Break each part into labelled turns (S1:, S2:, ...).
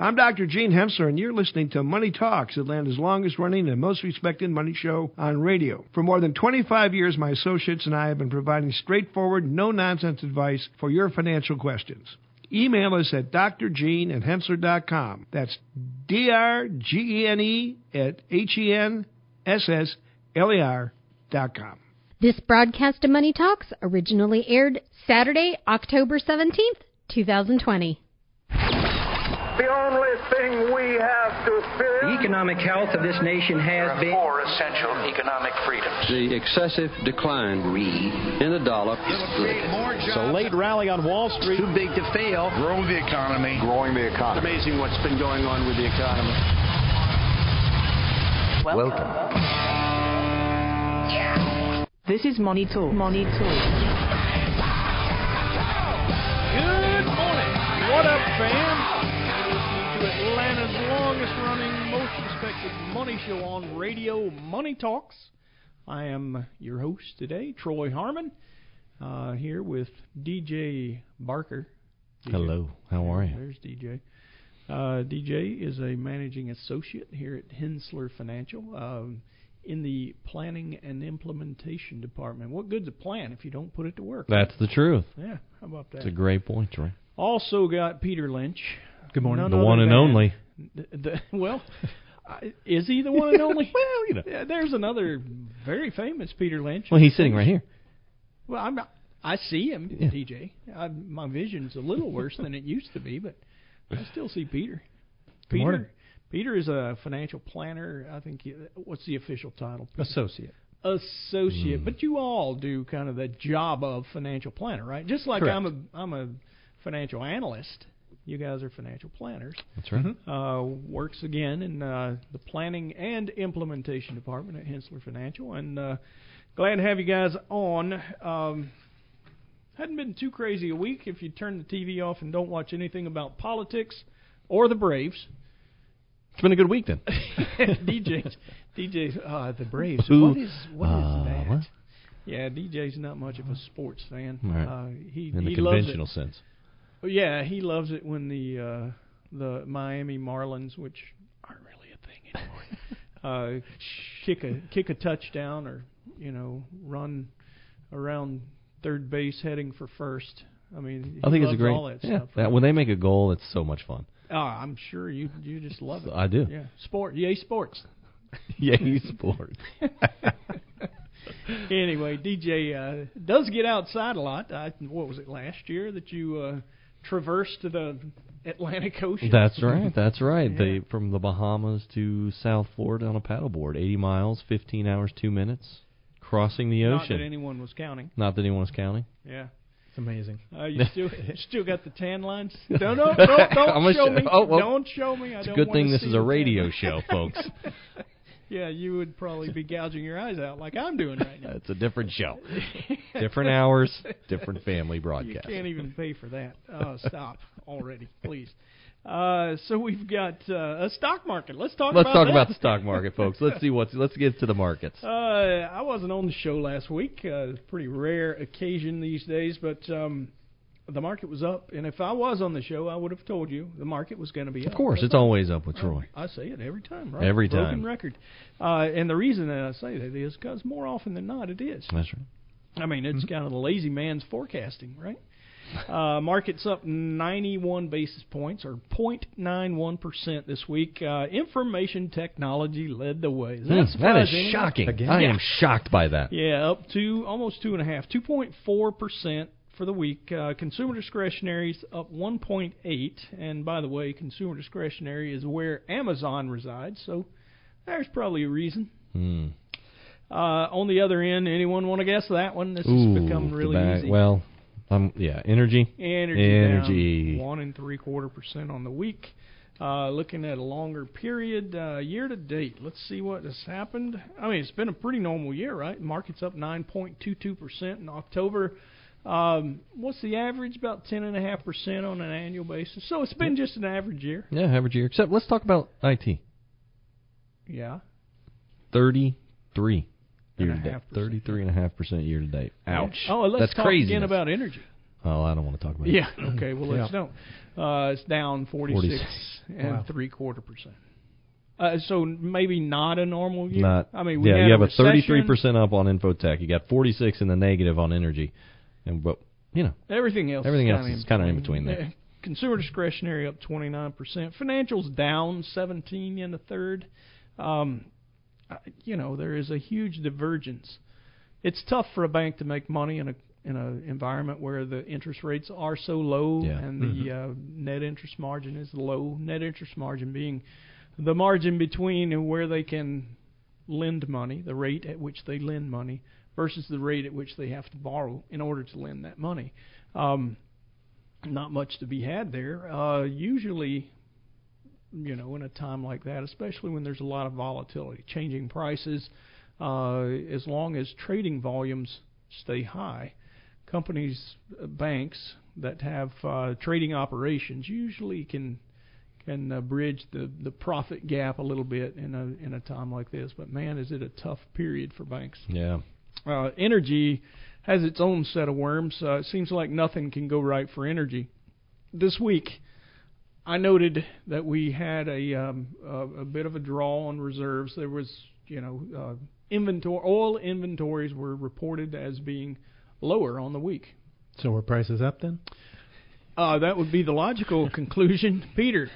S1: I'm Dr. Gene Henssler, and you're listening to Money Talks, Atlanta's longest running and most respected money show on radio. For more than 25 years, my associates and I have been providing straightforward, no nonsense advice for your financial questions. Email us at drgene at henssler.com. That's D R G E N E at H E N S S L E R dot com.
S2: This broadcast of Money Talks originally aired Saturday, October 17th, 2020.
S3: The only thing we have to fear.
S4: The economic health of this nation has been.
S5: four essential economic freedoms.
S6: The excessive decline in the dollar is good.
S7: So late rally on Wall Street.
S4: Too big to fail.
S5: Grow the economy.
S8: growing the economy.
S7: It's Amazing what's been going on with the economy.
S8: Welcome.
S9: This is Money Talk. Money Talk.
S7: Good morning. What up, fam? Longest running, most respected money show on radio, Money Talks. I am your host today, Troy Harmon, uh, here with DJ Barker. DJ.
S10: Hello, how are you?
S7: There's DJ. Uh, DJ is a managing associate here at Henssler Financial um, in the planning and implementation department. What good's a plan if you don't put it to work?
S10: That's the truth.
S7: yeah, how about that?
S10: It's a great point, Troy.
S7: Also got Peter Lynch.
S10: Good morning.
S7: None
S10: The one and only.
S7: The, well, is he the one and only?
S10: Well, you know.
S7: Yeah, there's another very famous Peter Lynch.
S10: Well, he's sitting right here.
S7: Well, I'm not, I see him,
S10: Yeah.
S7: DJ. I, my vision's a little worse than it used to be, but I still see Peter.
S10: Good
S7: Peter,
S10: morning.
S7: Peter is a financial planner. I think. He, what's the official title?
S10: Associate.
S7: Associate.
S10: Mm.
S7: But you all do kind of the job of financial planner, right? Just like
S10: Correct.
S7: I'm a I'm a financial analyst. You guys are financial planners.
S10: That's right.
S7: Uh, works again in uh, the planning and implementation department at Henssler Financial, and uh, glad to have you guys on. Um, hadn't been too crazy a week if you turn the TV off and don't watch anything about politics or the Braves.
S10: It's been a good week then.
S7: DJ, DJ, uh, the Braves.
S10: Ooh.
S7: What is what is
S10: Uh,
S7: that?
S10: what?
S7: Yeah, DJ's not much of a sports fan.
S10: Right.
S7: Uh, he
S10: In the
S7: he
S10: conventional sense.
S7: Yeah, he loves it when the uh, the Miami Marlins, which aren't really a thing anymore, uh, kick a kick a touchdown or you know run around third base heading for first. I mean, he
S10: I think it's a great.
S7: all that
S10: yeah,
S7: stuff.
S10: that, when they make a goal, it's so much fun.
S7: Oh, I'm sure you you just love it.
S10: I do.
S7: Yeah, sport, yay sports.
S10: Yay, sports.
S7: anyway, DJ uh, does get outside a lot. I, what was it last year that you uh, traversed the Atlantic Ocean?
S10: That's right. That's right.
S7: Yeah.
S10: They from the Bahamas to South Florida on a paddleboard, 80 miles, 15 hours, two minutes, crossing the
S7: Not
S10: ocean.
S7: that anyone was counting.
S10: Not that anyone was counting.
S7: Yeah.
S10: It's amazing.
S7: Uh, you still still got the tan lines? No, no, no, don't
S10: I'm gonna
S7: show
S10: show-
S7: me.
S10: oh, well,
S7: don't show me. I
S10: It's a
S7: don't
S10: good thing this is a radio show, folks.
S7: Yeah, you would probably be gouging your eyes out like I'm doing right now.
S10: It's a different show. different hours, different family broadcast.
S7: You can't even pay for that. Oh, stop already, please. Uh, so we've got uh, a stock market. Let's talk
S10: Let's
S7: about
S10: talk
S7: that.
S10: about the stock market, folks. Let's see what's. Let's get to the markets.
S7: Uh, I wasn't on the show last week. Uh, pretty rare occasion these days, but um, the market was up, and if I was on the show, I would have told you the market was going to be up.
S10: Of course, it's always up with Troy.
S7: I, I say it every time. Right?
S10: Every
S7: Broken
S10: time.
S7: Broken record. Uh, and the reason that I say that is because more often than not, it is.
S10: That's right.
S7: I mean, it's mm-hmm. kind of the lazy man's forecasting, right? Uh, market's up 91 basis points or 0.91% this week. Uh, information technology led the way. Is that,
S10: mm, that is shocking.
S7: Again?
S10: I
S7: yeah.
S10: am shocked by that.
S7: Yeah, up to almost 2.5%, 2.4% for the week. Uh, consumer discretionary is up one point eight, and by the way, consumer discretionary is where Amazon resides, so there's probably a reason.
S10: Hmm.
S7: Uh, on the other end, anyone want to guess that one? This
S10: Ooh,
S7: has become really easy.
S10: Well, um, yeah, energy.
S7: Energy,
S10: Energy.
S7: down one and three quarter percent on the week. Uh, looking at a longer period, uh, year to date, let's see what has happened. I mean, it's been a pretty normal year, right? Market's up 9.22% in October. Um, what's the average? About 10.5% on an annual basis. So it's been just an average year.
S10: Yeah, average year. Except, let's talk about IT.
S7: Yeah.
S10: Thirty-three
S7: And
S10: year
S7: a
S10: to date.
S7: half percent.
S10: Thirty-three and a half percent year to date. Ouch.
S7: Oh, let's
S10: That's
S7: talk
S10: crazy.
S7: again about energy.
S10: Oh, I don't want to talk about it.
S7: Yeah. Okay. Well, let's
S8: Yeah.
S7: don't. Uh, it's down 46,
S10: 46.
S7: and
S8: Wow.
S7: three quarter percent. Uh, so maybe not a normal year.
S10: Not.
S7: I mean, we
S10: yeah, you have a thirty-three percent up on infotech. You got forty-six in the negative on energy, and but you know,
S7: Everything else.
S10: Everything
S7: is
S10: else is kinda in between there.
S7: Consumer discretionary up 29%. Financials down 17 in the third. Um, you know, there is a huge divergence. It's tough for a bank to make money in a in an environment where the interest rates are so low
S10: Yeah.
S7: and the uh, net interest margin is low. Net interest margin being the margin between where they can lend money, the rate at which they lend money, versus the rate at which they have to borrow in order to lend that money. Um, not much to be had there. Uh, usually, you know, in a time like that, especially when there's a lot of volatility, changing prices, uh, as long as trading volumes stay high, companies, uh, banks that have uh, trading operations usually can can uh, bridge the the profit gap a little bit in a in a time like this. But man, is it a tough period for banks.
S10: yeah,
S7: Uh, energy has its own set of worms. Uh, it seems like nothing can go right for energy. This week, I noted that we had a um, a, a bit of a draw on reserves. There was, you know, uh, inventory oil inventories were reported as being lower on the week.
S8: So were prices up then?
S7: Uh, that would be the logical conclusion, Peter.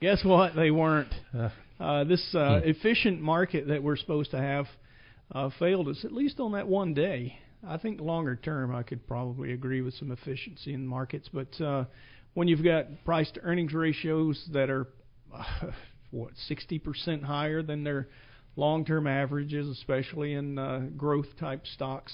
S7: Guess what? They weren't.
S8: Uh,
S7: Uh, this uh, efficient market that we're supposed to have uh, failed us, at least on that one day. I think longer term, I could probably agree with some efficiency in markets, but uh, when you've got price to earnings ratios that are uh, what 60% higher than their long-term averages, especially in uh, growth type stocks,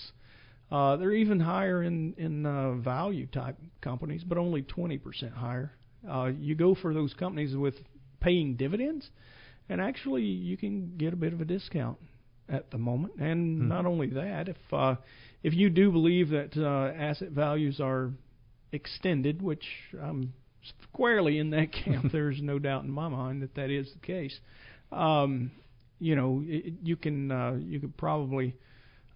S7: uh, they're even higher in in uh, value type companies, but only 20% higher. Uh, you go for those companies with paying dividends, and actually you can get a bit of a discount at the moment. And
S8: Hmm.
S7: not only that, if uh, if you do believe that uh, asset values are extended, which I'm squarely in that camp, there's no doubt in my mind that that is the case. Um, you know, it, you can uh, you could probably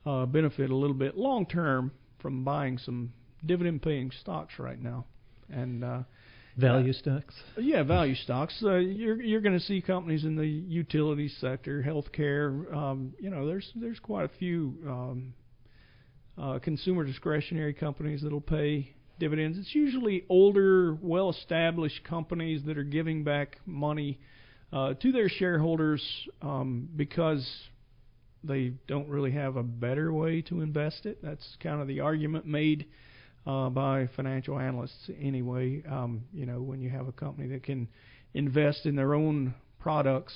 S7: uh, benefit a little bit long term from buying some dividend paying stocks right now. And uh,
S8: value stocks?
S7: yeah, value stocks. Uh, you're you're going to see companies in the utility sector, healthcare. Um, you know, there's there's quite a few um, uh, consumer discretionary companies that'll pay dividends. It's usually older, well-established companies that are giving back money uh, to their shareholders um, because they don't really have a better way to invest it. That's kind of the argument made uh, by financial analysts anyway. Um, you know, when you have a company that can invest in their own products,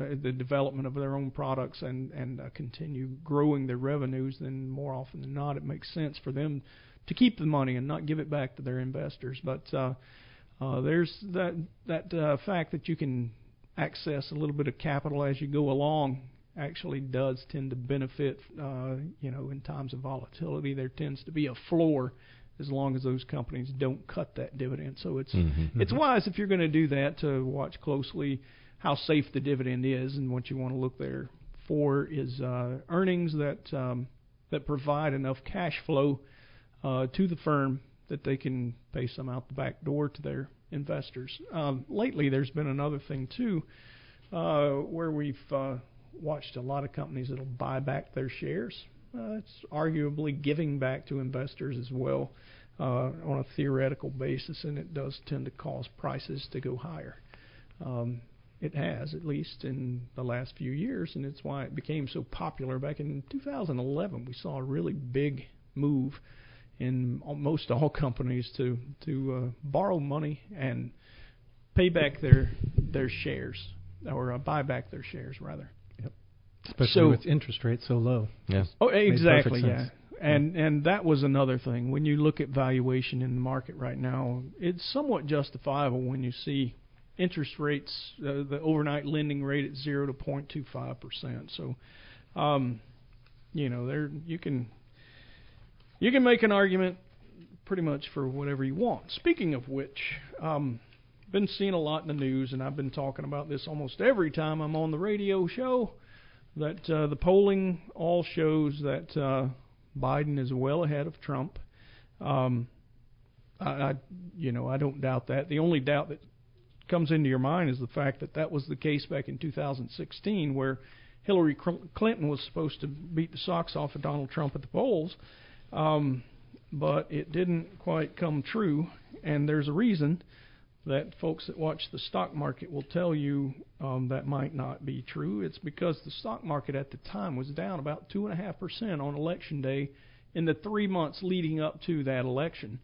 S7: uh, the development of their own products, and and uh, continue growing their revenues, then more often than not, it makes sense for them to keep the money and not give it back to their investors. But uh, uh, there's that that uh, fact that you can access a little bit of capital as you go along actually does tend to benefit. Uh, you know, in times of volatility, there tends to be a floor as long as those companies don't cut that dividend. So it's
S10: Mhm.
S7: it's wise if you're going to do that to watch closely how safe the dividend is, and what you want to look there for is uh, earnings that um, that provide enough cash flow uh, to the firm that they can pay some out the back door to their investors. Um, lately, there's been another thing too, uh, where we've uh, watched a lot of companies that'll buy back their shares. Uh, it's arguably giving back to investors as well uh, on a theoretical basis, and it does tend to cause prices to go higher. Um, it has, at least in the last few years, and it's why it became so popular. Back in 2011, we saw a really big move in most all companies to to uh, borrow money and pay back their their shares or uh, buy back their shares rather.
S8: Especially
S7: So-
S8: with interest rates so low.
S10: yeah.
S7: Oh, exactly, yeah.
S8: sense.
S7: And and that was another thing. When you look at valuation in the market right now, it's somewhat justifiable when you see interest rates, uh, the overnight lending rate at zero to 0.25 percent. So, um, you know, there you can you can make an argument pretty much for whatever you want. Speaking of which, um, been seeing a lot in the news, and I've been talking about this almost every time I'm on the radio show. That uh, the polling all shows that uh, Biden is well ahead of Trump. Um, I, I, you know, I don't doubt that. The only doubt that comes into your mind is the fact that that was the case back in 2016, where Hillary Clinton was supposed to beat the socks off of Donald Trump at the polls, um, but it didn't quite come true. And there's a reason that folks that watch the stock market will tell you um, that might not be true. It's because the stock market at the time was down about two and a half percent on election day in the three months leading up to that election.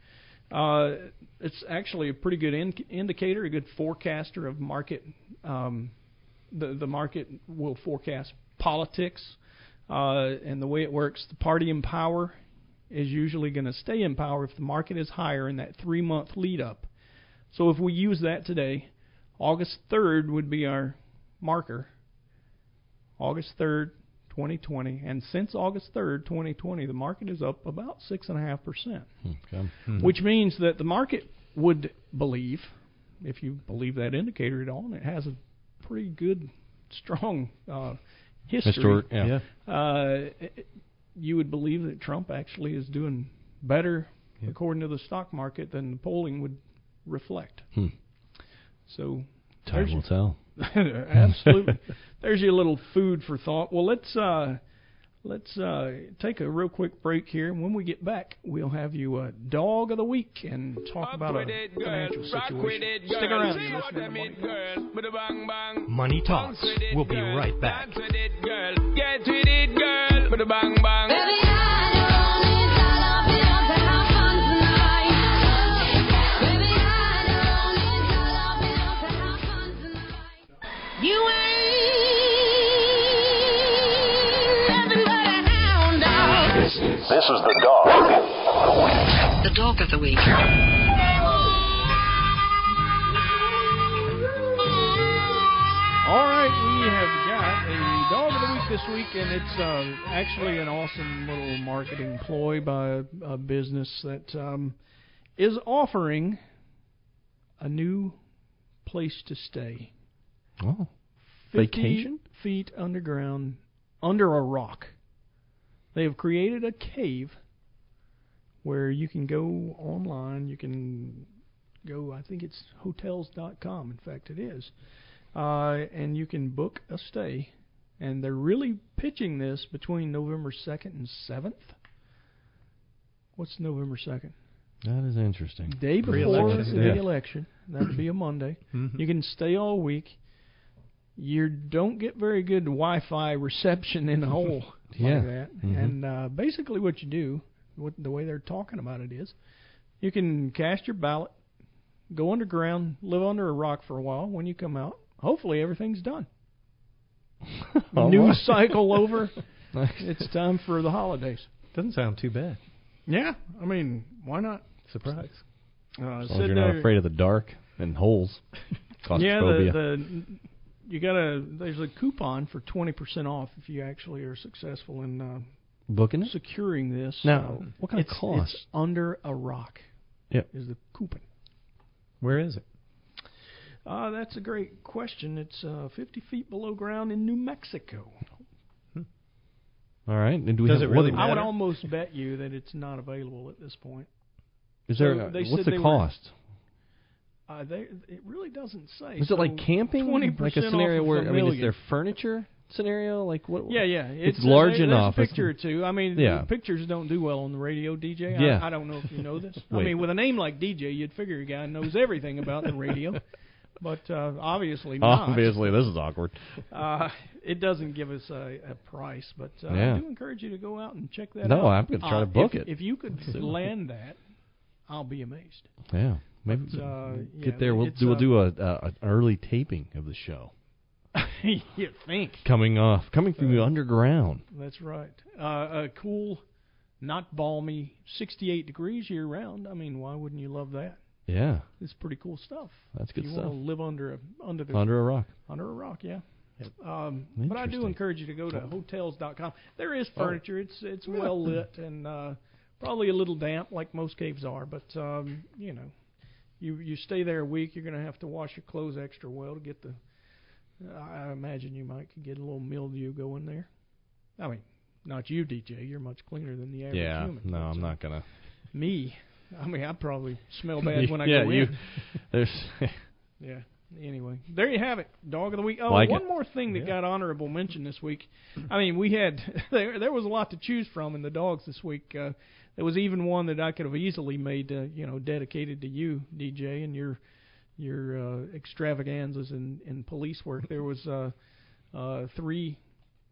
S7: Uh, it's actually a pretty good in- indicator, a good forecaster of market. Um, the the market will forecast politics, uh, and the way it works, the party in power is usually going to stay in power if the market is higher in that three month lead up. So if we use that today, August 3rd would be our marker. August 3rd, 2020, and since August 3rd, 2020, the market is up about six and a half percent,
S10: Okay.
S7: which means that the market would believe, if you believe that indicator at all, and it has a pretty good, strong uh, history.
S10: Historic, yeah.
S7: Uh, you would believe that Trump actually is doing better, according to the stock market, than the polling would reflect.
S10: Hmm.
S7: So
S10: Time will
S7: your-
S10: tell.
S7: Absolutely. There's your little food for thought. Well, let's uh, let's uh, take a real quick break here. And when we get back, we'll have you a dog of the week and talk about a financial situation. Stick around. You're listening to Money Talks.
S11: Money Talks. We'll be right back.
S12: Get with it, girl. With a bang bang.
S5: This is the dog.
S13: The dog of the week.
S7: All right, we have got a dog of the week this week, and it's uh, actually an awesome little marketing ploy by a, a business that um, is offering a new place to stay.
S10: Oh.
S7: 50
S10: Vacation?
S7: feet underground, under a rock. They have created a cave where you can go online. You can go, I think it's hotels.com. In fact, it is. Uh, and you can book a stay. And they're really pitching this between November 2nd and 7th. What's November 2nd?
S10: That is interesting.
S7: Day before the election. That would be a Monday.
S8: Mhm.
S7: You can stay all week. You don't get very good Wi-Fi reception in a hole
S10: Yeah.
S7: like that.
S10: Mhm.
S7: And uh, basically, what you do, what the way they're talking about it is, you can cast your ballot, go underground, live under a rock for a while. When you come out, hopefully everything's done.
S10: All
S7: News
S10: right.
S7: cycle over.
S10: Nice.
S7: It's time for the holidays.
S8: Doesn't sound too bad.
S7: Yeah, I mean, why not?
S8: Surprise.
S7: Uh,
S10: As long as you're not
S7: there-
S10: afraid of the dark and holes.
S7: Yeah,
S10: Claustrophobia.
S7: the, the you got a There's a coupon for twenty percent off if you actually are successful in uh,
S10: Booking it?
S7: securing this.
S10: Now,
S7: Uh,
S10: what kind of
S7: it's,
S10: cost?
S7: It's under a rock.
S10: Yep.
S7: Is the coupon?
S8: Where is it?
S7: Uh, that's a great question. It's uh, 50 feet below ground in New Mexico.
S10: All right. And do we
S8: Does
S10: have,
S8: it really
S10: what-
S7: I would almost bet you that it's not available at this point.
S10: Is there?
S7: So they
S10: what's
S7: said
S10: the
S7: they were-
S10: cost?
S7: Uh, they, it really doesn't say.
S10: Is it like
S7: So
S10: camping?
S7: 20%
S10: Like a scenario where
S7: a
S10: I mean, is there furniture scenario? Like what?
S7: Yeah, yeah.
S10: It's,
S7: uh,
S10: large
S7: there-
S10: enough.
S7: A picture or two. I mean,
S10: Yeah.
S7: pictures don't do well on the radio, DJ.
S10: Yeah.
S7: I, I don't know if you know this. I mean, with a name like DJ, you'd figure a guy knows everything about the radio, but uh, obviously not.
S10: Obviously, this is awkward.
S7: Uh, it doesn't give us a, a price, but uh,
S10: Yeah.
S7: I do encourage you to go out and check that
S10: No,
S7: out.
S10: No, I'm gonna try
S7: Uh,
S10: to book
S7: if,
S10: it.
S7: If you could land that, I'll be amazed.
S10: Yeah. Maybe
S7: But, uh, yeah,
S10: get there. We'll do. We'll
S7: uh,
S10: do a, a an early taping of the show
S7: you think?
S10: coming off, coming from the underground.
S7: That's right. Uh, a cool, not balmy, 68 degrees year round. I mean, why wouldn't you love that?
S10: Yeah,
S7: It's pretty cool stuff.
S10: that's good
S7: you
S10: stuff.
S7: want to live under a under the
S10: Under a rock.
S7: under a rock, yeah. Um, but I do encourage you to go to hotels.com. There is
S10: Oh.
S7: furniture. It's it's well lit and uh, probably a little damp, like most caves are. But um, you know, you you stay there a week, you're going to have to wash your clothes extra well to get the. I imagine you might could get a little mildew going there. I mean, not you, DJ. You're much cleaner than the average
S10: Yeah.
S7: human.
S10: No, I'm
S7: uh,
S10: not gonna.
S7: Me, I mean, I probably smell bad when I
S10: yeah,
S7: go
S10: you. There's
S7: Yeah. Anyway, there you have it. Dog of the week. Oh,
S10: Like
S7: one
S10: it.
S7: more thing that
S8: Yeah.
S7: got honorable mention this week. I mean, we had there there was a lot to choose from in the dogs this week. Uh, there was even one that I could have easily made, uh, you know, dedicated to you, DJ, and your your uh, extravaganzas in in police work. There was uh, uh, three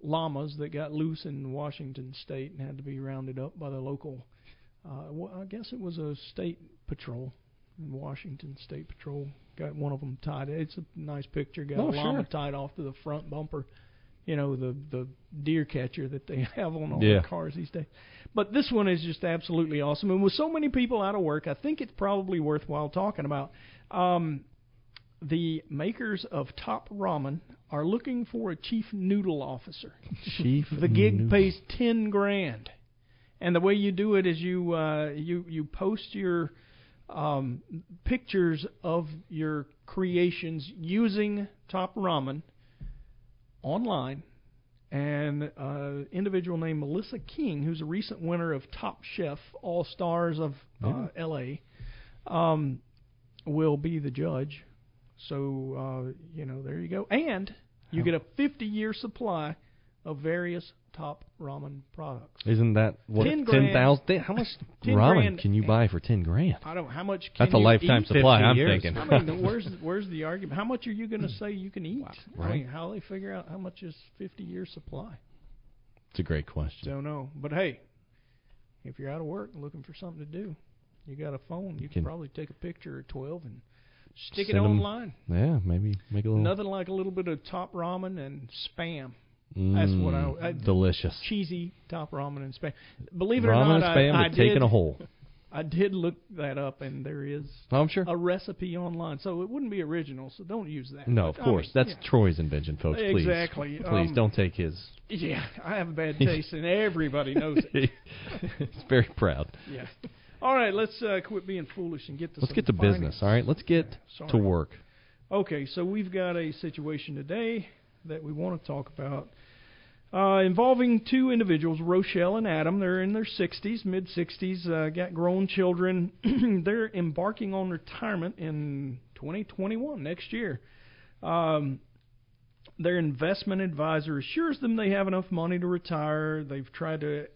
S7: llamas that got loose in Washington State and had to be rounded up by the local. Uh, well, I guess it was a state patrol Washington State Patrol. Got one of them tied. It's a nice picture. Got
S10: Oh,
S7: a llama
S10: sure.
S7: tied off to the front bumper. You know the the deer catcher that they have on all
S10: Yeah.
S7: the cars these days. But this one is just absolutely awesome. And with so many people out of work, I think it's probably worthwhile talking about. Um, the makers of Top Ramen are looking for a chief noodle officer.
S10: chief.
S7: The gig
S10: Noodle.
S7: pays ten grand, and the way you do it is you uh, you you post your um, pictures of your creations using Top Ramen online. And uh, individual named Melissa King, who's a recent winner of Top Chef All Stars of uh, L.A., um, will be the judge. So uh, you know, there you go, and you get a 50-year supply of various top ramen products.
S10: Isn't that what?
S7: Ten
S10: ten
S7: grand.
S10: How much
S7: 10
S10: ramen
S7: grand.
S10: can you buy for ten grand?
S7: I don't. How much? Can
S10: That's a lifetime supply. I'm
S8: years.
S10: thinking.
S7: I mean, where's where's the argument? How much are you going to say you can eat? I
S10: Right.
S7: mean, how they figure out how much is 50 years supply?
S10: it's a great question.
S7: Don't know. But hey, if you're out of work and looking for something to do, you got a phone. You can,
S10: Can-
S7: probably take a picture of 12 and stick it online.
S10: Yeah, maybe make a little.
S7: Nothing like a little bit of top ramen and spam. That's what I-
S10: Mm,
S7: I-
S10: delicious.
S7: Cheesy top ramen and spam. Believe it or
S10: Ramen
S7: not,
S10: and spam,
S7: I, I
S10: but taking a hole.
S7: I did look that up, and there is
S10: Oh, I'm sure.
S7: a recipe online, so it wouldn't be original. So don't use that.
S10: No,
S7: But,
S10: of course.
S7: mean,
S10: That's
S7: yeah.
S10: Troy's invention, folks. Please.
S7: Exactly.
S10: Please
S7: Um,
S10: don't take his.
S7: Yeah, I have a bad taste, and everybody knows it.
S10: He's very proud.
S7: Yeah. All right, let's uh, quit being foolish and get to
S10: Let's get to
S7: finance.
S10: business. All right, let's get
S7: Sorry.
S10: to work.
S7: Okay, so we've got a situation today that we want to talk about uh, involving two individuals, Rochelle and Adam. They're in their 60s, mid 60s, uh, got grown children. They're embarking on retirement in 2021, next year. Um, their investment advisor assures them they have enough money to retire. They've tried to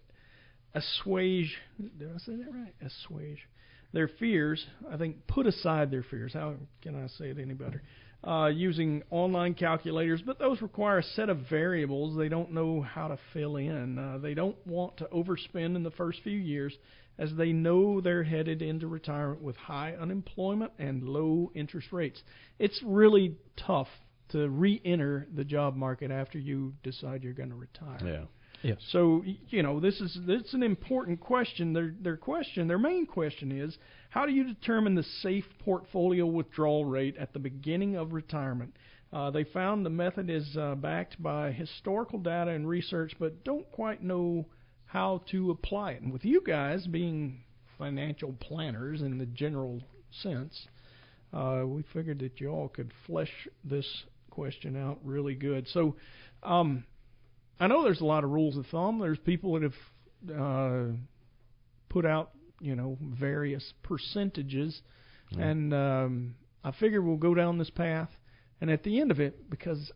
S7: assuage, did I say that right? Assuage their fears. I think put aside their fears. How can I say it any better? Uh, using online calculators, but those require a set of variables they don't know how to fill in. Uh, they don't want to overspend in the first few years, as they know they're headed into retirement with high unemployment and low interest rates. It's really tough to re-enter the job market after you decide you're going to retire.
S10: Yeah.
S8: Yes.
S7: So you know this is this is an important question. Their their question, their main question is, how do you determine the safe portfolio withdrawal rate at the beginning of retirement? Uh, they found the method is uh, backed by historical data and research, but don't quite know how to apply it. And with you guys being financial planners in the general sense, uh, we figured that you all could flesh this question out really good. So. Um, I know there's a lot of rules of thumb. There's people that have uh, put out, you know, various percentages,
S10: Yeah.
S7: and um, I figure we'll go down this path. And at the end of it, because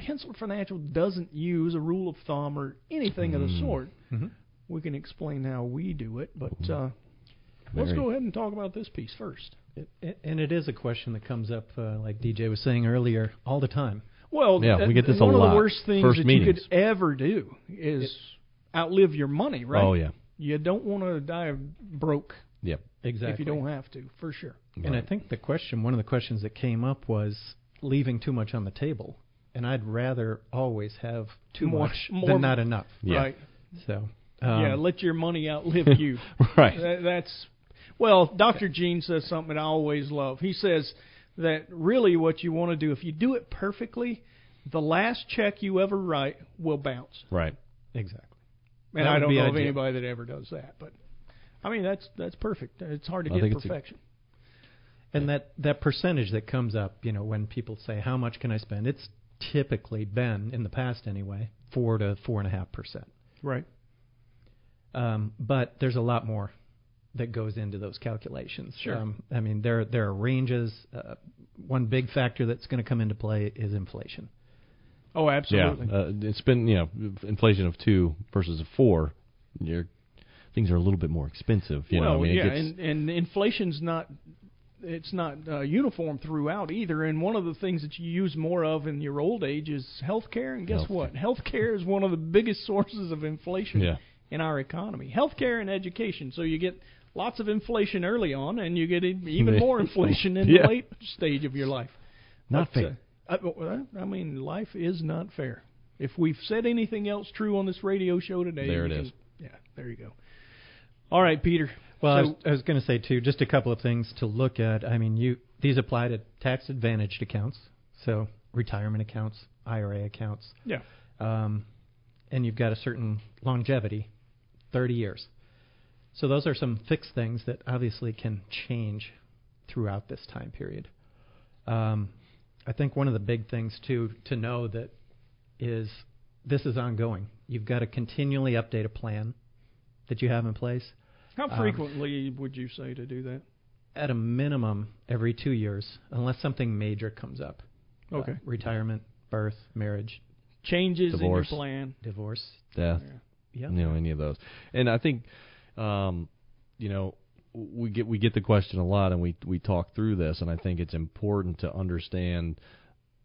S7: Henssler Financial doesn't use a rule of thumb or anything of the
S10: Mm.
S7: sort,
S8: Mhm.
S7: we can explain how we do it. But uh, let's go ahead and talk about this piece first.
S8: It, it- and it is a question that comes up, uh, like DJ was saying earlier, all the time.
S7: Well,
S10: Yeah, we
S7: uh,
S10: get this a lot.
S7: one of the worst things
S10: First
S7: that
S10: meetings.
S7: you could ever do is outlive your money, right?
S10: Oh yeah.
S7: You don't want to die broke
S10: Yep.
S8: Exactly.
S7: if you don't have to, for sure.
S8: And I think the question, one of the questions that came up was leaving too much on the table. And I'd rather always have too
S7: More-
S8: much
S7: more-
S8: than not enough.
S10: Yeah.
S7: Right.
S8: So, um,
S7: yeah, let your money outlive you.
S10: Right.
S7: That, that's well, Dr. Gene says something I always love. He says that really what you want to do, if you do it perfectly, the last check you ever write will bounce.
S10: Right.
S8: exactly.
S7: And I don't know of anybody that ever does that, but I mean that's that's perfect. It's hard to
S10: I
S7: get
S10: a-
S7: perfection.
S8: And that, that percentage that comes up, you know, when people say, how much can I spend? It's typically been, in the past anyway, 4 to 4.5%.
S7: right.
S8: Um, but there's a lot more that goes into those calculations.
S7: Sure.
S8: Um, I mean, there there are ranges. Uh, one big factor that's going to come into play is inflation.
S7: Oh, absolutely.
S10: Yeah, uh, it's been you know inflation of two versus a four. Your things are a little bit more expensive. You
S7: well,
S10: know, I mean,
S7: yeah, and and inflation's not it's not uh, uniform throughout either. And one of the things that you use more of in your old age is healthcare. And guess
S10: Healthcare.
S7: what? Healthcare is one of the biggest sources of inflation
S10: Yeah.
S7: in our economy. Healthcare and education. So you get lots of inflation early on, and you get even more inflation in
S10: Yeah.
S7: the late stage of your life.
S10: Not
S7: But,
S10: fair.
S7: Uh, I, I mean, life is not fair. If we've said anything else true on this radio show today,
S10: There
S7: we
S10: it
S7: can-
S10: is.
S7: Yeah, there you go. All right, Peter.
S8: Well, I was, I was going to say too, just a couple of things to look at. I mean, you these apply to tax advantaged accounts, so retirement accounts, IRA accounts,
S7: Yeah.
S8: um, and you've got a certain longevity, 30 years. So those are some fixed things that obviously can change throughout this time period. Um, I think one of the big things too to know that is this is ongoing. You've got to continually update a plan that you have in place.
S7: How
S8: Um,
S7: frequently would you say to do that?
S8: at a minimum every two years, unless something major comes up. Uh,
S7: Okay.
S8: retirement, birth, marriage,
S7: Changes
S10: Divorce.
S7: in your plan.
S8: divorce.
S10: death.
S8: Yeah.
S10: you know any of those and i think um you know we get we get the question a lot and we we talk through this and i think it's important to understand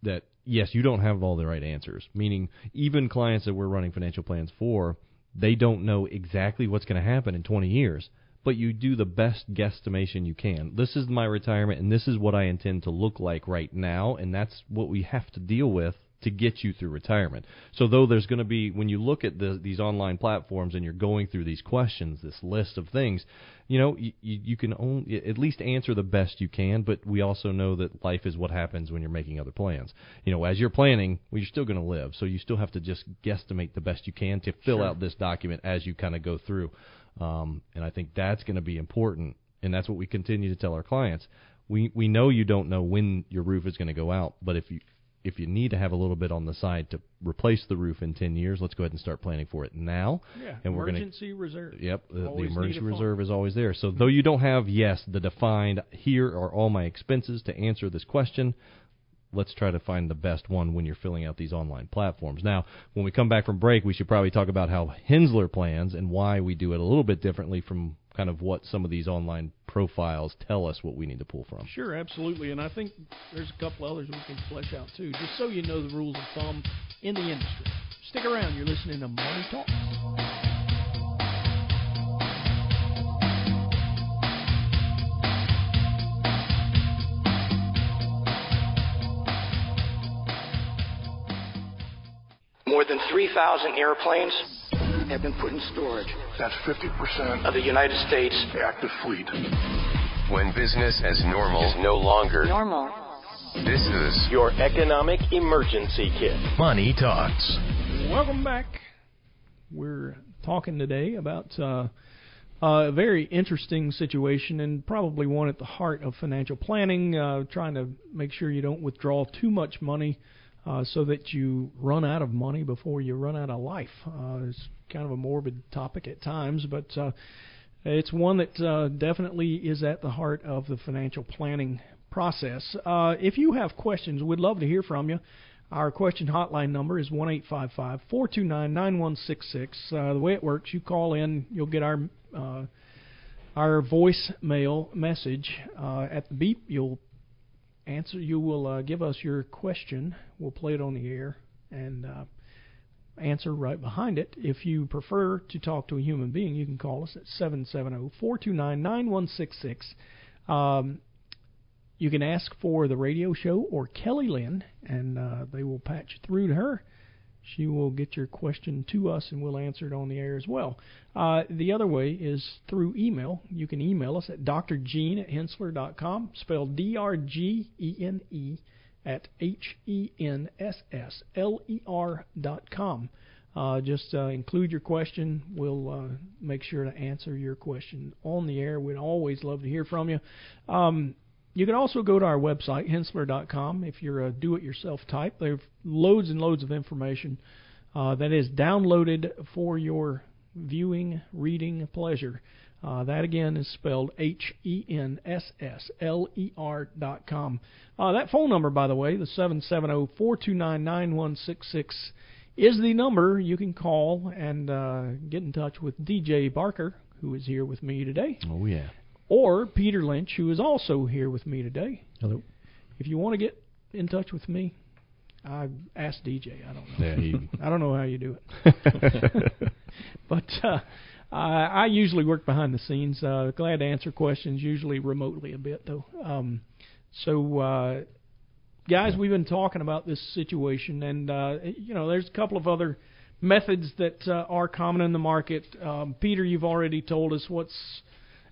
S10: that yes you don't have all the right answers. Meaning even clients that we're running financial plans for they don't know exactly what's going to happen in 20 years but you do the best guesstimation you can. This is my retirement and this is what i intend to look like right now and that's what we have to deal with to get you through retirement. So though there's going to be when you look at the, these online platforms and you're going through these questions, this list of things, you know, you, you can only at least answer the best you can. But we also know that life is what happens when you're making other plans. You know, as you're planning, well, you're still going to live, so you still have to just guesstimate the best you can to fill
S7: Sure.
S10: out this document as you kind of go through. Um, and I think that's going to be important, and that's what we continue to tell our clients. We we know you don't know when your roof is going to go out, but if you if you need to have a little bit on the side to replace the roof in 10 years, let's go ahead and start planning for it now.
S7: Yeah.
S10: and we're
S7: emergency reserve.
S10: Yep, the, the emergency
S7: need a fund.
S10: reserve is always there. So though you don't have yes the defined here are all my expenses to answer this question, let's try to find the best one when you're filling out these online platforms. Now, when we come back from break, we should probably talk about how Henssler plans and why we do it a little bit differently from kind of what some of these online profiles tell us what we need to pull from.
S7: Sure, absolutely. And I think there's a couple others we can flesh out too, just so you know the rules of thumb in the industry. Stick around. You're listening to Money Talk.
S14: More than 3,000 airplanes have been put in storage.
S15: That's 50%
S14: of the United States
S15: active fleet.
S16: When business as normal is no longer
S9: normal.
S16: This is
S17: your economic emergency kit.
S11: Money Talks.
S7: Welcome back. We're talking today about uh, a very interesting situation and probably one at the heart of financial planning, uh, trying to make sure you don't withdraw too much money uh, so that you run out of money before you run out of life. Uh, it's kind of a morbid topic at times, but uh, it's one that uh, definitely is at the heart of the financial planning process. Uh, if you have questions, we'd love to hear from you. Our question hotline number is one eight five five four two nine nine one six six. Uh, the way it works, you call in, you'll get our uh, our voicemail message uh, at the beep. You'll answer. You will uh, give us your question. We'll play it on the air and uh, answer right behind it. If you prefer to talk to a human being, you can call us at seven seven zero four two nine nine one six six. Um, you can ask for the radio show or Kelly Lynn, and uh, they will patch you through to her. She will get your question to us, and we'll answer it on the air as well. Uh, the other way is through email. You can email us at drgene at henssler.com, spelled D-R-G-E-N-E at H-E-N-S-S-L-E-R dot com. Uh, just uh, include your question. We'll uh, make sure to answer your question on the air. We'd always love to hear from you. Um, you can also go to our website, henssler.com, if you're a do it yourself type. There's loads and loads of information uh, that is downloaded for your viewing, reading pleasure. Uh, that again is spelled H E N S S L E R dot com. Uh, that phone number, by the way, the seven seven zero four two nine nine one six six, is the number you can call and uh, get in touch with DJ Barker, who is here with me today.
S10: Oh yeah.
S7: Or Peter Lynch, who is also here with me today.
S8: Hello.
S7: If you want to get in touch with me, I asked DJ. I don't know.
S10: Yeah, he,
S7: I don't know how you do it. but uh, I, I usually work behind the scenes. Uh, glad to answer questions, usually remotely a bit though. Um, so, uh, guys, we've been talking about this situation, and uh, you know, there's a couple of other methods that uh, are common in the market. Um, Peter, you've already told us what's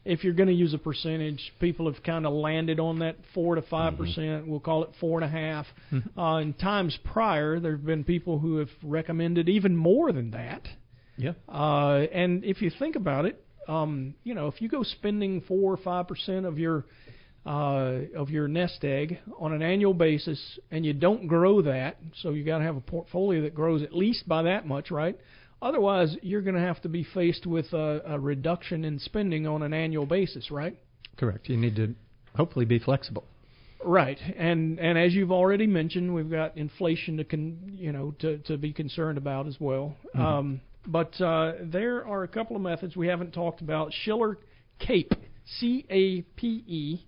S7: if you're going to use a percentage, people have kind of landed on that four to 5
S10: Mm-hmm.
S7: percent. We'll call it four and a half.
S8: Mhm.
S7: Uh, in times prior, there have been people who have recommended even more than that.
S8: Yeah.
S7: Uh, and if you think about it, um, you know, if you go spending four or five percent of your uh, of your nest egg on an annual basis, and you don't grow that, so you got to have a portfolio that grows at least by that much, right? Otherwise, you're going to have to be faced with a, a reduction in spending on an annual basis, right?
S8: Correct. You need to hopefully be flexible.
S7: Right, and and as you've already mentioned, we've got inflation to con, you know to to be concerned about as well.
S8: Mhm.
S7: Um, but uh, there are a couple of methods we haven't talked about. Shiller Cape, C A P E,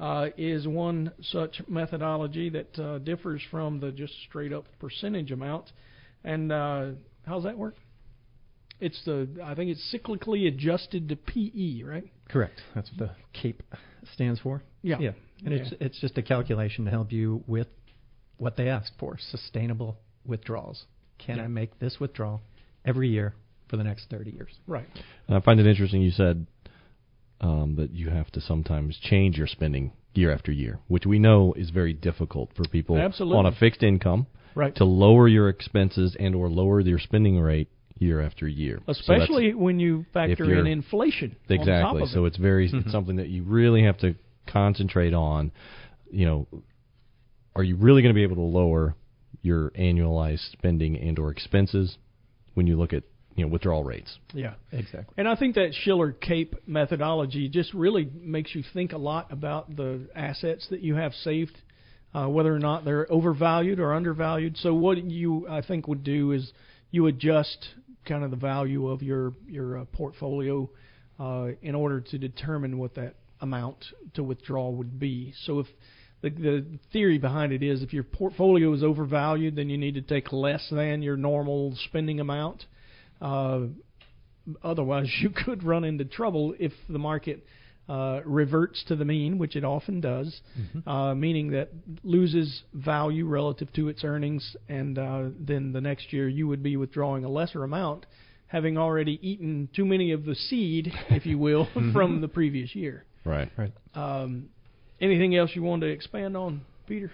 S7: uh, is one such methodology that uh, differs from the just straight up percentage amount. And uh, how's that work? It's the I think it's cyclically adjusted to PE, right?
S8: Correct. That's what the CAPE stands for.
S7: Yeah.
S8: Yeah. And it's it's just a calculation to help you with what they ask for, sustainable withdrawals. Can
S7: Yeah.
S8: I make this withdrawal every year for the next 30 years?
S7: Right.
S10: And I find it interesting you said um, that you have to sometimes change your spending year after year, which we know is very difficult for people
S7: Absolutely.
S10: on a fixed income
S7: Right.
S10: to lower your expenses and or lower your spending rate year after year. So
S7: Especially when you factor in
S10: you're-
S7: inflation. On top
S10: Exactly.
S7: of
S10: So
S7: it.
S10: it's very
S8: Mhm.
S10: it's something that you really have to concentrate on. You know, are you really going to be able to lower your annualized spending and or expenses when you look at you know withdrawal rates?
S7: Yeah.
S8: Exactly.
S7: And I think that Shiller Cape methodology just really makes you think a lot about the assets that you have saved, uh, whether or not they're overvalued or undervalued. So what you I think would do is you adjust kind of the value of your your uh, portfolio uh, in order to determine what that amount to withdraw would be. So if the, the theory behind it is if your portfolio is overvalued, then you need to take less than your normal spending amount. Uh, otherwise, you could run into trouble if the market uh, reverts to the mean, which it often does,
S8: Mhm.
S7: uh, meaning that loses value relative to its earnings, and uh, then the next year you would be withdrawing a lesser amount, having already eaten too many of the seed, if you will, from the previous year.
S10: Right.
S8: Right.
S7: Um, anything else you wanted to expand on, Peter?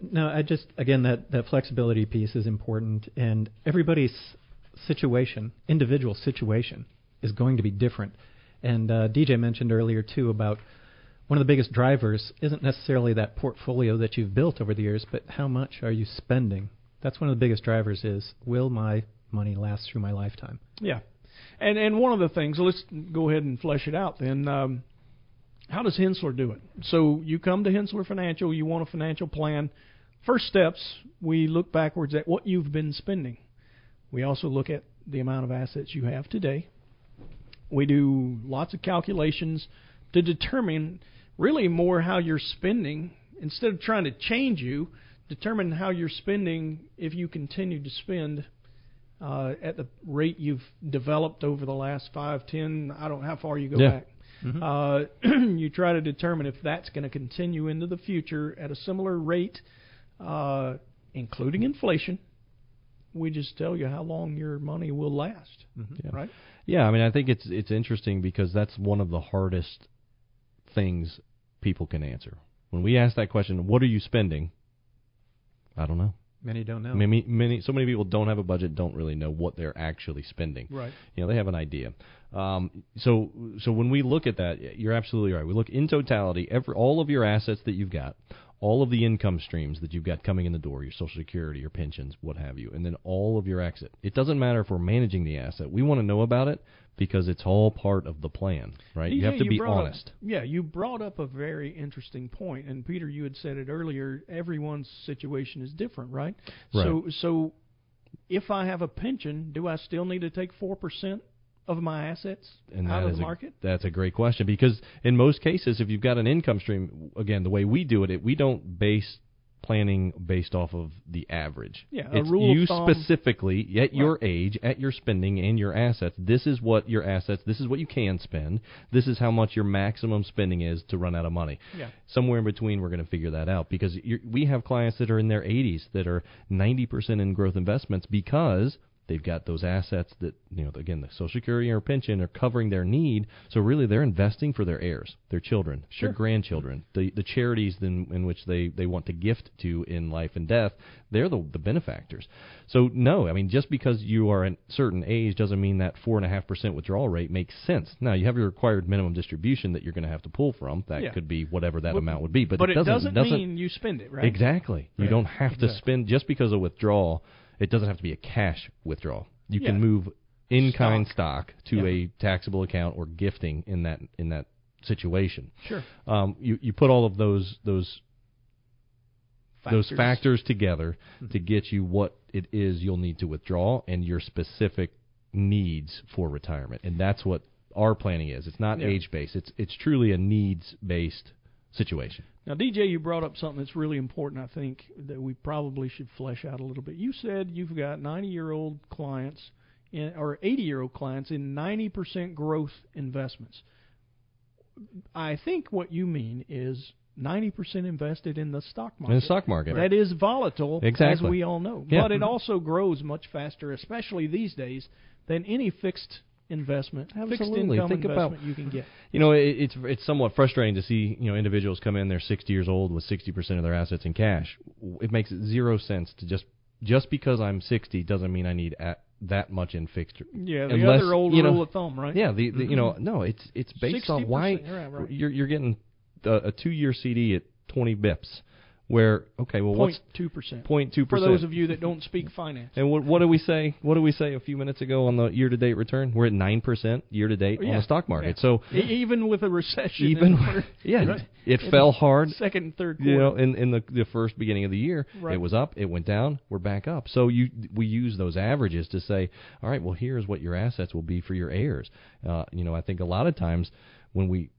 S8: No, I just again that that flexibility piece is important, and everybody's situation, individual situation, is going to be different. And uh, DJ mentioned earlier too about one of the biggest drivers isn't necessarily that portfolio that you've built over the years, but how much are you spending? That's one of the biggest drivers. Is will my money last through my lifetime?
S7: Yeah, and and one of the things. Let's go ahead and flesh it out. Then, um, how does Henssler do it? So you come to Henssler Financial. You want a financial plan. First steps, we look backwards at what you've been spending. We also look at the amount of assets you have today. We do lots of calculations to determine really more how you're spending instead of trying to change you. Determine how you're spending if you continue to spend uh, at the rate you've developed over the last five, ten. I don't know how far you go
S10: Yeah.
S7: back.
S8: Mhm.
S7: Uh, you try to determine if that's going to continue into the future at a similar rate, uh, including inflation. We just tell you how long your money will last,
S10: Yeah.
S7: right?
S10: Yeah, I mean, I think it's it's interesting because that's one of the hardest things people can answer. When we ask that question, what are you spending? I don't know.
S8: Many don't know.
S10: Many, many, so many people don't have a budget, don't really know what they're actually spending.
S7: Right.
S10: You know, they have an idea. Um, so, so when we look at that, you're absolutely right. We look in totality, every all of your assets that you've got, all of the income streams that you've got coming in the door, your Social Security, your pensions, what have you, and then all of your exit. It doesn't matter if we're managing the asset. We want to know about it because it's all part of the plan, right? You have to be
S7: brought up-
S10: honest.
S7: yeah, you brought up a very interesting point, and Peter, you had said it earlier. Everyone's situation is different, right?
S10: Right.
S7: So, so if I have a pension, do I still need to take four percent of my assets
S10: and
S7: out of the
S10: a-
S7: market?
S10: that's a great question because in most cases, if you've got an income stream, again, the way we do it, it we don't base planning based off of the average.
S7: Yeah, a
S10: it's
S7: rule of
S10: you
S7: thumb.
S10: specifically at your age, at your spending and your assets. This is what your assets. This is what you can spend. This is how much your maximum spending is to run out of money.
S7: Yeah.
S10: Somewhere in between, we're going to figure that out because we have clients that are in their 80s that are 90% in growth investments because they've got those assets that you know again the social security or pension are covering their need so really they're investing for their heirs their children
S7: Sure.
S10: their grandchildren the the charities in, in which they they want to gift to in life and death they're the the benefactors so no i mean just because you are a certain age doesn't mean that four and a half percent withdrawal rate makes sense now you have your required minimum distribution that you're going to have to pull from that
S7: Yeah.
S10: could be whatever that
S7: But-
S10: amount would be but,
S7: but
S10: it doesn't,
S7: mean you spend it, right?
S10: Exactly. You
S7: Right.
S10: don't have to
S7: Exactly.
S10: spend just because of withdrawal. It doesn't have to be a cash withdrawal. You can move in kind stock to
S7: Yeah.
S10: a taxable account or gifting in that in that situation.
S7: Sure.
S10: Um, you you put all of those those those
S7: Factors.
S10: factors together to get you what it is you'll need to withdraw and your specific needs for retirement. And that's what our planning is. It's not
S7: Yeah.
S10: age based. It's it's truly a needs based situation.
S7: Now, DJ, you brought up something that's really important. I think that we probably should flesh out a little bit. You said you've got 90-year-old clients in, or 80-year-old clients in 90% growth investments. I think what you mean is 90% invested in the stock market.
S10: In the stock market.
S7: That is volatile,
S10: Exactly.
S7: as we all know.
S10: Yeah.
S7: But it also grows much faster, especially these days, than any fixed investment, fixed
S10: Absolutely.
S7: income
S10: Think about-
S7: investment you can get.
S10: You know, it, it's it's somewhat frustrating to see you know individuals come in. They're 60 years old with 60 percent of their assets in cash. It makes zero sense to just just because I'm 60 doesn't mean I need at that much in fixed.
S7: Yeah, the
S10: Unless,
S7: other old
S10: you know,
S7: rule of thumb, right?
S10: Yeah, the, the you know
S7: Mhm.
S10: no, it's it's based on
S7: 60%,
S10: why
S7: yeah, right.
S10: you're you're getting a, a two year CD at 20 bips. Where okay, well what's
S7: Point two percent.
S10: Point two percent.
S7: For those of you that don't speak finance.
S10: And what, what do we say? What do we say a few minutes ago on the year-to-date return? We're at nine percent year-to-date on the stock market.
S7: yeah.
S10: So
S7: E- even with a recession,
S10: even
S7: in the first-
S10: yeah,
S7: right?
S10: it fell hard.
S7: Second and third quarter.
S10: You know, in in the the first beginning of the year,
S7: Right.
S10: it was up, it went down, we're back up. So you we use those averages to say, all right, well here's what your assets will be for your heirs. Uh, you know, I think a lot of times when we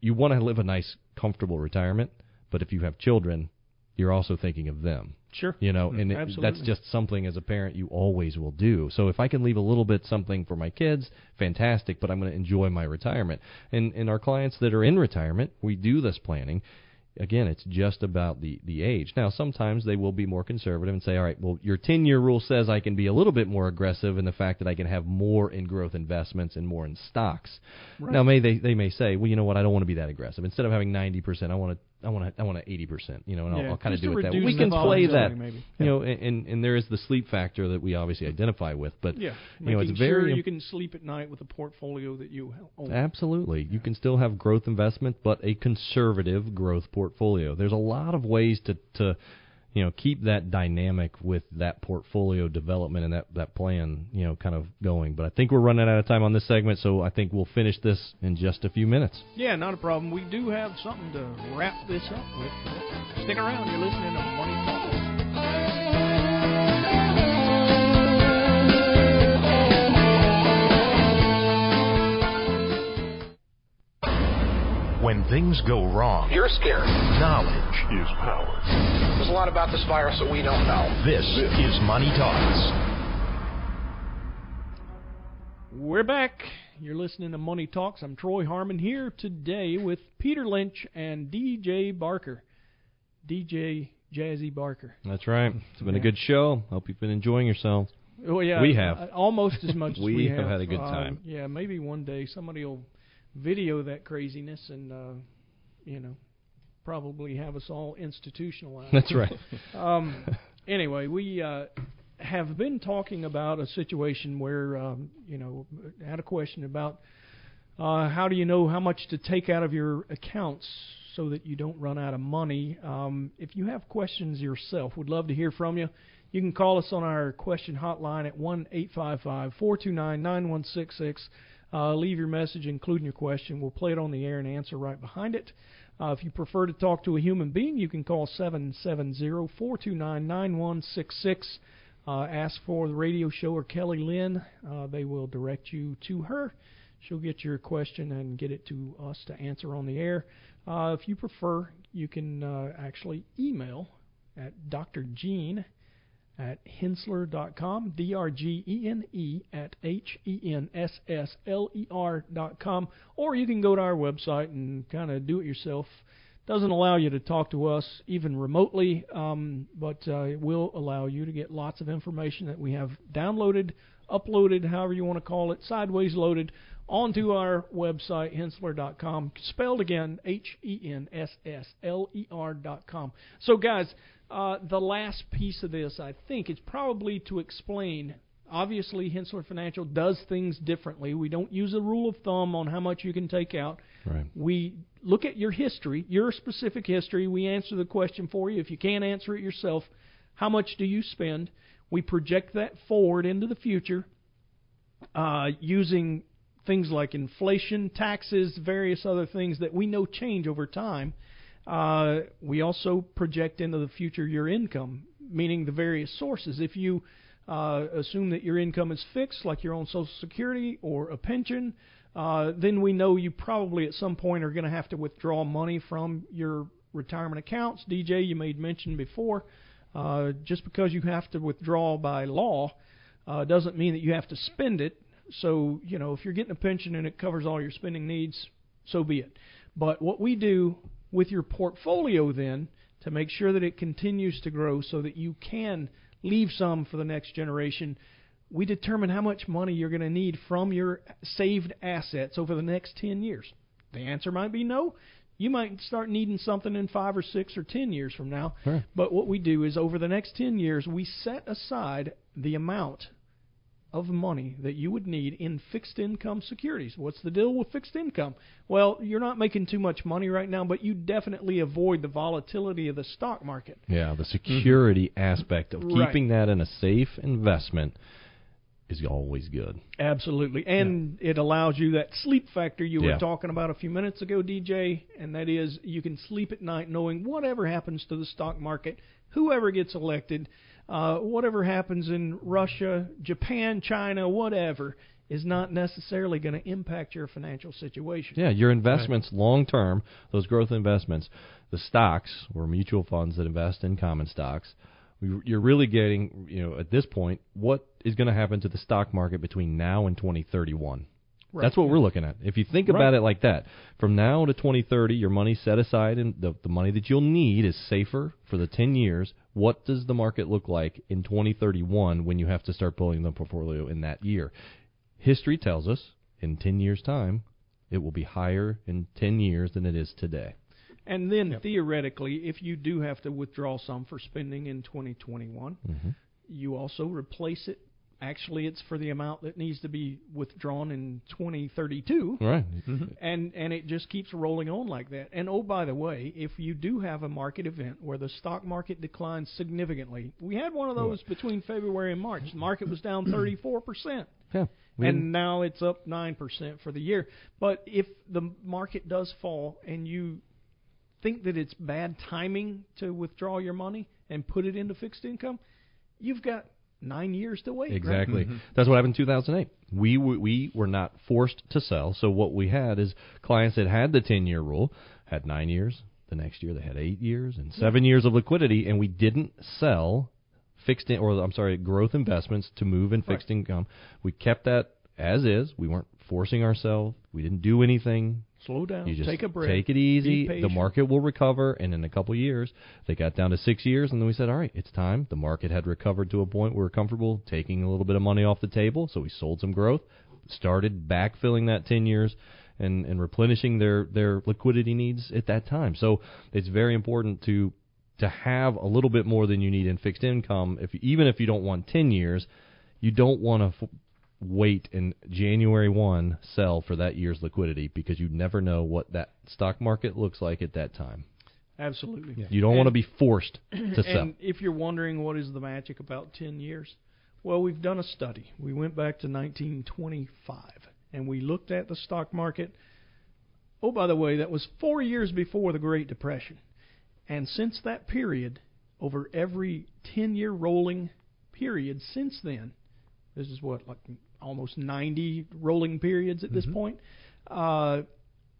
S10: you want to live a nice, comfortable retirement, but if you have children, you're also thinking of them.
S7: Sure.
S10: You know, and mm-hmm.
S7: it,
S10: that's just something as a parent you always will do. So if I can leave a little bit something for my kids, fantastic, but I'm going to enjoy my retirement. And and our clients that are in retirement, we do this planning. Again, it's just about the the age. Now, sometimes they will be more conservative and say, "All right, well, your 10-year rule says I can be a little bit more aggressive in the fact that I can have more in growth investments and more in stocks."
S7: Right.
S10: Now, may they they may say, "Well, you know what? I don't want to be that aggressive. Instead of having 90%, I want to I want to I want to 80%, you know, and
S7: Yeah,
S10: I'll, I'll kind of do it that We can play that,
S7: maybe.
S10: you know, and, and and there is the sleep factor that we obviously identify with, but
S7: yeah,
S10: you know, it's very
S7: sure you can sleep at night with a portfolio that you own.
S10: Absolutely. You can still have growth investment, but a conservative growth portfolio. There's a lot of ways to, to you know, keep that dynamic with that portfolio development and that, that plan, you know, kind of going. But I think we're running out of time on this segment, so I think we'll finish this in just a few minutes.
S7: Yeah, not a problem. We do have something to wrap this up with. Stick around. You're listening to Money
S11: When things go wrong,
S14: You're scared.
S11: knowledge is power.
S14: There's a lot about this virus that we don't know.
S11: This is Money Talks.
S7: We're back. You're listening to Money Talks. I'm Troy Harmon here today with Peter Lynch and DJ Barker. DJ Jazzy Barker.
S10: That's right. It's been a good show. Hope you've been enjoying yourselves.
S7: Oh yeah,
S10: We have.
S7: almost as much as
S10: We
S7: we
S10: have had a good
S7: Um,
S10: time.
S7: yeah, maybe one day somebody will video that craziness and uh, you know probably have us all institutionalized.
S10: That's right.
S7: um, anyway, we uh, have been talking about a situation where um, you know had a question about uh, how do you know how much to take out of your accounts so that you don't run out of money. Um, if you have questions yourself, we'd love to hear from you. You can call us on our question hotline at one eight five five four two nine nine one six six. Uh, leave your message, including your question. We'll play it on the air and answer right behind it. Uh, if you prefer to talk to a human being, you can call 770 429 9166. Uh, ask for the radio show or Kelly Lynn. Uh, they will direct you to her. She'll get your question and get it to us to answer on the air. Uh, if you prefer, you can uh, actually email at Dr. At henssler.com, D-R-G-E-N-E at H-E-N-S-S-L-E-R dot com, or you can go to our website and kind of do it yourself. Doesn't allow you to talk to us even remotely, um, but uh, it will allow you to get lots of information that we have downloaded, uploaded, however you want to call it, sideways loaded onto our website, henssler.com, spelled again, H E N S S L E R dot com. So, guys, uh, the last piece of this, I think, is probably to explain. Obviously, Henssler Financial does things differently. We don't use a rule of thumb on how much you can take out.
S10: Right.
S7: We look at your history, your specific history. We answer the question for you. If you can't answer it yourself, how much do you spend? We project that forward into the future uh, using things like inflation, taxes, various other things that we know change over time. Uh, we also project into the future your income, meaning the various sources. If you uh, assume that your income is fixed, like your own Social Security or a pension, uh, then we know you probably at some point are going to have to withdraw money from your retirement accounts. DJ, you made mention before, uh, just because you have to withdraw by law uh, doesn't mean that you have to spend it. So, you know, if you're getting a pension and it covers all your spending needs, so be it. But what we do with your portfolio then to make sure that it continues to grow so that you can leave some for the next generation, we determine how much money you're going to need from your saved assets over the next 10 years. The answer might be no. You might start needing something in five or six or ten years from now.
S10: Right.
S7: But what we do is over the next 10 years, we set aside the amount of money that you would need in fixed income securities. What's the deal with fixed income? Well, you're not making too much money right now, but you definitely avoid the volatility of the stock market.
S10: Yeah, the security
S7: Mm-hmm.
S10: aspect of
S7: Right.
S10: keeping that in a safe investment is always good.
S7: Absolutely. And it allows you that sleep factor you
S10: Yeah.
S7: were talking about a few minutes ago, DJ, and that is you can sleep at night knowing whatever happens to the stock market, whoever gets elected, uh, whatever happens in Russia, Japan, China, whatever, is not necessarily going to impact your financial situation.
S10: Yeah, your investments long term, those growth investments, the stocks or mutual funds that invest in common stocks, you're really getting, you know, at this point, what is going to happen to the stock market between now and 2031?
S7: Right.
S10: That's what we're looking at. If you think
S7: Right.
S10: about it like that, from now to 2030, your money set aside and the, the money that you'll need is safer for the 10 years. What does the market look like in 2031 when you have to start pulling the portfolio in that year? History tells us in 10 years' time, it will be higher in 10 years than it is today.
S7: And then theoretically, if you do have to withdraw some for spending in 2021,
S10: Mm-hmm.
S7: you also replace it. Actually, it's for the amount that needs to be withdrawn in 2032.
S10: Right.
S7: And and it just keeps rolling on like that. And oh, by the way, if you do have a market event where the stock market declines significantly, we had one of those between February and March. The market was down 34 percent.
S10: Yeah. we
S7: And now it's up 9% for the year. But if the market does fall and you think that it's bad timing to withdraw your money and put it into fixed income, you've got nine years to wait. right?
S10: Exactly. Mm-hmm. That's what happened in 2008. We w- we were not forced to sell. So what we had is clients that had the 10 year rule had nine years. The next year they had eight years and seven years of liquidity, and we didn't sell fixed in, or I'm sorry, growth investments to move in fixed income. We kept that as is. We weren't forcing ourselves. We didn't do anything.
S7: Slow down.
S10: You just
S7: take a break.
S10: Take it easy. The market will recover, and in a couple of years, they got down to six years, and then we said, "All right, it's time." The market had recovered to a point where we're comfortable taking a little bit of money off the table, so we sold some growth, started backfilling that ten years, and and replenishing their their liquidity needs at that time. So it's very important to to have a little bit more than you need in fixed income. If even if you don't want ten years, you don't want to f- wait in January 1 sell for that year's liquidity because you never know what that stock market looks like at that time.
S7: Absolutely.
S10: You don't want to be forced to sell.
S7: And if you're wondering what is the magic about 10 years, well, we've done a study. We went back to 1925 and we looked at the stock market. Oh, by the way, that was four years before the Great Depression. And since that period, over every 10 year rolling period since then, this is what, like almost 90 rolling periods at this point, uh,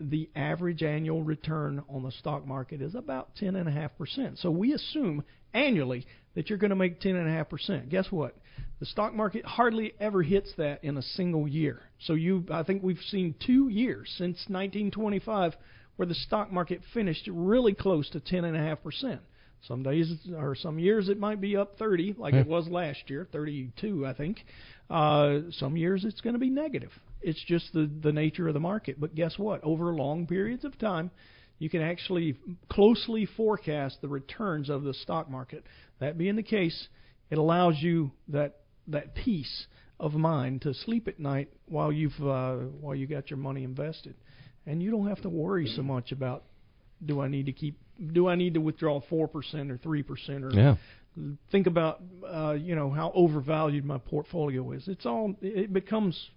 S7: the average annual return on the stock market is about 10.5%. So we assume annually that you're going to make 10.5%. Guess what? The stock market hardly ever hits that in a single year. So you I think we've seen 2 years since 1925 where the stock market finished really close to 10.5%. Some days or some years it might be up 30 like it was last year, 32 I think. Uh, some years it's going to be negative. It's just the the nature of the market. But guess what? Over long periods of time, you can actually closely forecast the returns of the stock market. That being the case, it allows you that that peace of mind to sleep at night while you've uh, while you got your money invested, and you don't have to worry so much about do I need to keep do I need to withdraw four percent or three percent or
S10: Yeah.
S7: think about uh, you know how overvalued my portfolio is. It's all it becomes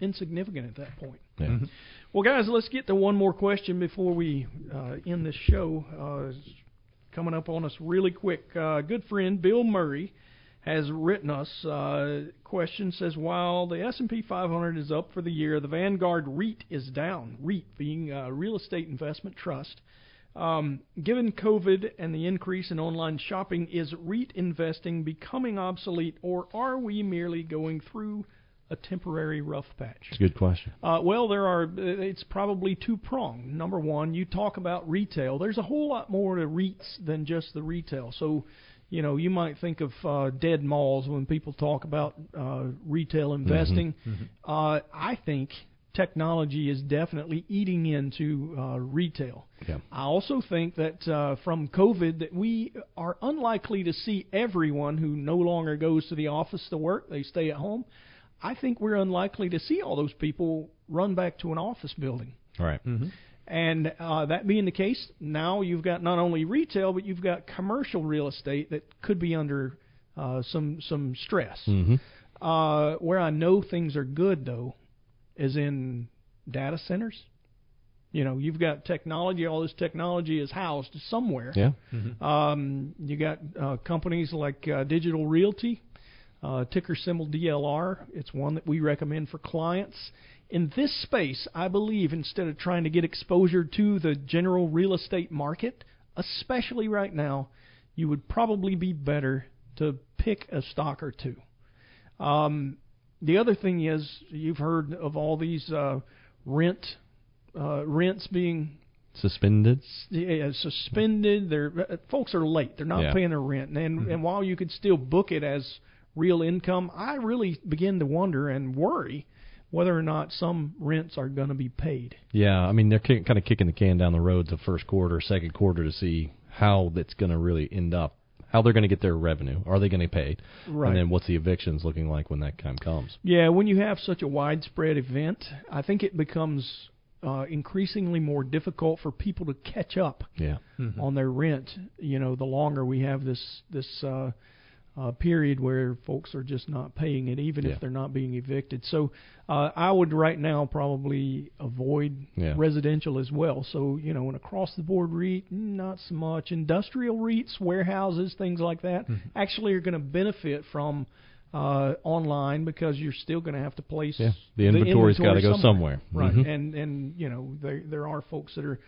S7: insignificant at that point.
S10: Yeah.
S7: Well, guys, let's get to one more question before we uh, end this show. Uh, it's coming up on us really quick. Uh, good friend Bill Murray has written us. Uh, question says while the S&P 500 is up for the year, the Vanguard REIT is down. REIT being a Real Estate Investment Trust. Um, given COVID and the increase in online shopping, is REIT investing becoming obsolete, or are we merely going through a temporary rough patch?
S10: That's a good question.
S7: Uh, well, there are. It's probably two pronged. Number one, you talk about retail. There's a whole lot more to REITs than just the retail. So, you know, you might think of uh, dead malls when people talk about uh, retail investing. Uh, I think technology is definitely eating into uh, retail.
S10: Yeah.
S7: I also think that uh, from COVID that we are unlikely to see everyone who no longer goes to the office to work. They stay at home. I think we're unlikely to see all those people run back to an office building.
S10: All right.
S7: And uh, that being the case, now you've got not only retail, but you've got commercial real estate that could be under uh, some some stress.
S10: Mm-hmm.
S7: Uh, where I know things are good though, is in data centers. You know, you've got technology. All this technology is housed somewhere.
S10: Yeah.
S7: Um, you got uh, companies like uh, Digital Realty, uh, ticker symbol DLR. It's one that we recommend for clients. In this space, I believe instead of trying to get exposure to the general real estate market, especially right now, you would probably be better to pick a stock or two. Um, the other thing is you've heard of all these uh, rent uh, rents being
S10: Suspended.
S7: yeah, suspended. They're uh, folks are late. They're not
S10: Yeah.
S7: paying their rent, and and while you could still book it as real income, I really begin to wonder and worry whether or not some rents are going to be paid.
S10: Yeah, I mean they're kind of kicking the can down the road to first quarter, second quarter to see how that's going to really end up. How they're going to get their revenue? Are they going to pay?
S7: Right.
S10: And then what's the evictions looking like when that time comes?
S7: Yeah, when you have such a widespread event, I think it becomes uh, increasingly more difficult for people to catch up
S10: Yeah.
S7: on their rent. You know, the longer we have this this uh, uh, period where folks are just not paying it, even
S10: Yeah.
S7: if they're not being evicted. So uh, I would right now probably avoid
S10: Yeah.
S7: residential as well. So you know, an across the board REIT, not so much. Industrial REITs, warehouses, things like that, actually are going to benefit from. Uh, online because you're still going to have to place
S10: Yeah, the inventory's
S7: inventory
S10: gotta go somewhere.
S7: right?
S10: Mhm.
S7: And and you know there there are folks that are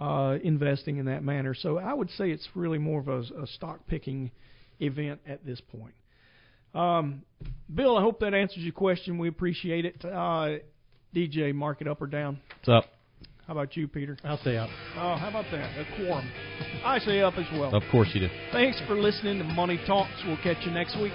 S7: uh, investing in that manner. So I would say it's really more of a, a stock picking event at this point. Um, Bill, I hope that answers your question. We appreciate it. Uh, DJ, mark it up or down.
S10: What's up?
S7: How about you, Peter?
S8: I'll say up.
S7: Oh, how about that? A quorum. I say up as well.
S10: Of course you do.
S7: Thanks for listening to Money Talks. We'll catch you next week.